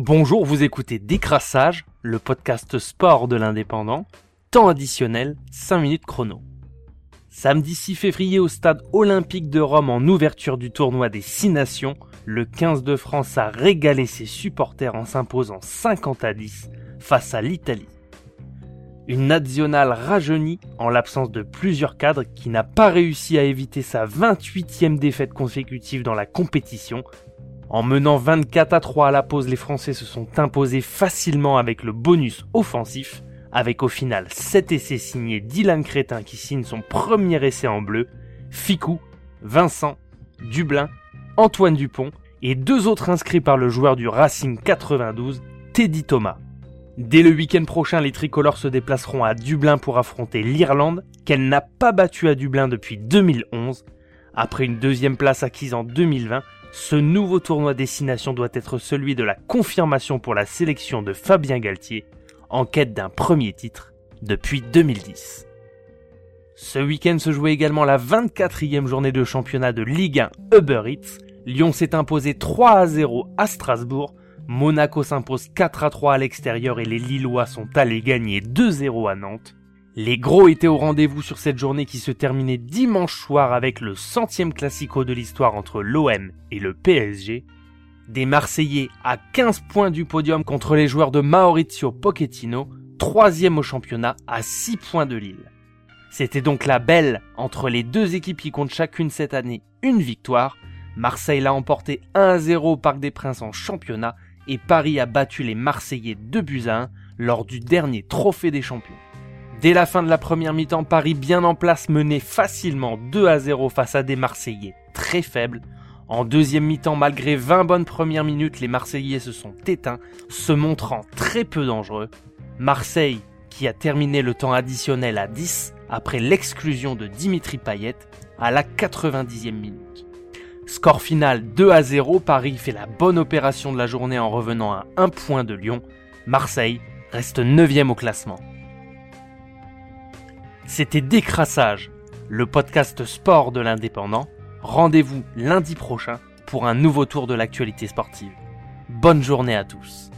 Bonjour, vous écoutez Décrassage, le podcast sport de l'indépendant. Temps additionnel, 5 minutes chrono. Samedi 6 février au stade olympique de Rome en ouverture du tournoi des 6 nations, le 15 de France a régalé ses supporters en s'imposant 50 à 10 face à l'Italie. Une nationale rajeunie en l'absence de plusieurs cadres qui n'a pas réussi à éviter sa 28e défaite consécutive dans la compétition en menant 24 à 3 à la pause, les Français se sont imposés facilement avec le bonus offensif, avec au final 7 essais signés Dylan Crétin qui signe son premier essai en bleu, Ficou, Vincent, Dublin, Antoine Dupont et deux autres inscrits par le joueur du Racing 92, Teddy Thomas. Dès le week-end prochain, les tricolores se déplaceront à Dublin pour affronter l'Irlande, qu'elle n'a pas battue à Dublin depuis 2011. Après une deuxième place acquise en 2020, ce nouveau tournoi destination doit être celui de la confirmation pour la sélection de Fabien Galtier, en quête d'un premier titre depuis 2010. Ce week-end se jouait également la 24e journée de championnat de Ligue 1 Uber Eats. Lyon s'est imposé 3 à 0 à Strasbourg. Monaco s'impose 4 à 3 à l'extérieur et les Lillois sont allés gagner 2-0 à Nantes. Les gros étaient au rendez-vous sur cette journée qui se terminait dimanche soir avec le centième classico de l'histoire entre l'OM et le PSG. Des Marseillais à 15 points du podium contre les joueurs de Maurizio Pochettino, troisième au championnat à 6 points de Lille. C'était donc la belle entre les deux équipes qui comptent chacune cette année une victoire. Marseille l'a emporté 1-0 au Parc des Princes en championnat et Paris a battu les Marseillais 2 buts à 1 lors du dernier trophée des champions. Dès la fin de la première mi-temps, Paris bien en place menait facilement 2 à 0 face à des Marseillais très faibles. En deuxième mi-temps, malgré 20 bonnes premières minutes, les Marseillais se sont éteints, se montrant très peu dangereux. Marseille, qui a terminé le temps additionnel à 10 après l'exclusion de Dimitri Payet à la 90e minute. Score final 2 à 0, Paris fait la bonne opération de la journée en revenant à 1 point de Lyon. Marseille reste 9 au classement. C'était Décrassage, le podcast sport de l'indépendant. Rendez-vous lundi prochain pour un nouveau tour de l'actualité sportive. Bonne journée à tous.